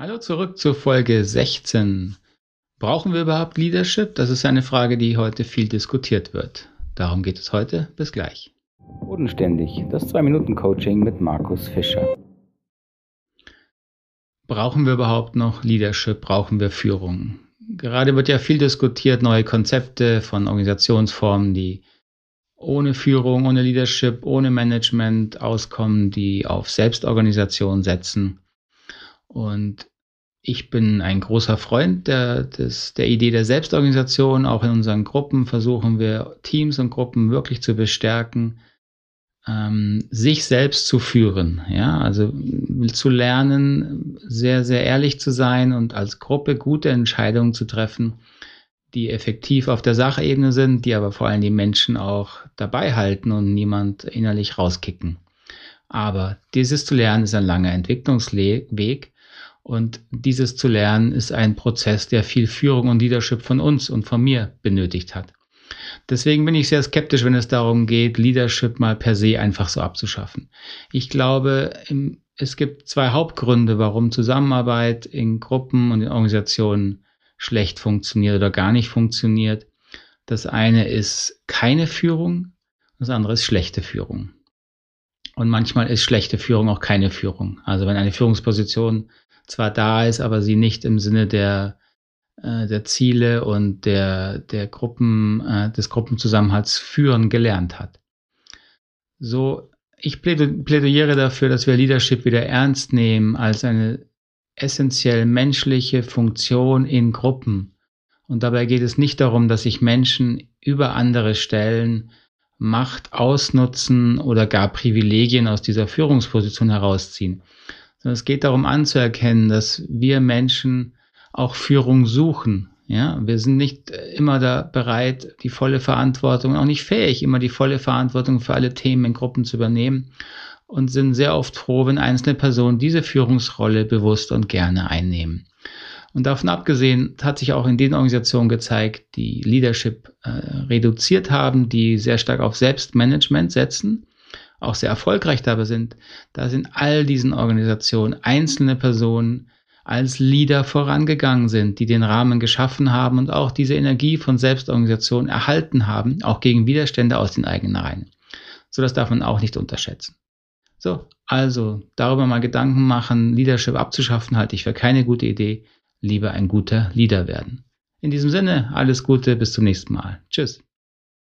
Hallo zurück zur Folge 16. Brauchen wir überhaupt Leadership? Das ist eine Frage, die heute viel diskutiert wird. Darum geht es heute. Bis gleich. Bodenständig, das 2-Minuten-Coaching mit Markus Fischer. Brauchen wir überhaupt noch Leadership? Brauchen wir Führung? Gerade wird ja viel diskutiert, neue Konzepte von Organisationsformen, die ohne Führung, ohne Leadership, ohne Management auskommen, die auf Selbstorganisation setzen. Und ich bin ein großer Freund der, des, der Idee der Selbstorganisation. Auch in unseren Gruppen versuchen wir Teams und Gruppen wirklich zu bestärken, ähm, sich selbst zu führen. Ja, also zu lernen, sehr, sehr ehrlich zu sein und als Gruppe gute Entscheidungen zu treffen, die effektiv auf der Sachebene sind, die aber vor allem die Menschen auch dabei halten und niemand innerlich rauskicken. Aber dieses zu lernen ist ein langer Entwicklungsweg und dieses zu lernen ist ein Prozess, der viel Führung und Leadership von uns und von mir benötigt hat. Deswegen bin ich sehr skeptisch, wenn es darum geht, Leadership mal per se einfach so abzuschaffen. Ich glaube, es gibt zwei Hauptgründe, warum Zusammenarbeit in Gruppen und in Organisationen schlecht funktioniert oder gar nicht funktioniert. Das eine ist keine Führung, das andere ist schlechte Führung. Und manchmal ist schlechte Führung auch keine Führung. Also wenn eine Führungsposition zwar da ist, aber sie nicht im Sinne der, äh, der Ziele und der, der Gruppen, äh, des Gruppenzusammenhalts führen gelernt hat. So, ich plädiere dafür, dass wir Leadership wieder ernst nehmen als eine essentiell menschliche Funktion in Gruppen. Und dabei geht es nicht darum, dass sich Menschen über andere stellen, Macht ausnutzen oder gar Privilegien aus dieser Führungsposition herausziehen, sondern es geht darum anzuerkennen, dass wir Menschen auch Führung suchen. Ja, wir sind nicht immer da bereit, die volle Verantwortung, auch nicht fähig, immer die volle Verantwortung für alle Themen in Gruppen zu übernehmen und sind sehr oft froh, wenn einzelne Personen diese Führungsrolle bewusst und gerne einnehmen. Und davon abgesehen hat sich auch in den Organisationen gezeigt, die Leadership äh, reduziert haben, die sehr stark auf Selbstmanagement setzen auch sehr erfolgreich dabei sind, da sind all diesen Organisationen einzelne Personen als Leader vorangegangen sind, die den Rahmen geschaffen haben und auch diese Energie von Selbstorganisation erhalten haben, auch gegen Widerstände aus den eigenen Reihen. So, das darf man auch nicht unterschätzen. So, also darüber mal Gedanken machen, Leadership abzuschaffen, halte ich für keine gute Idee. Lieber ein guter Leader werden. In diesem Sinne, alles Gute, bis zum nächsten Mal. Tschüss.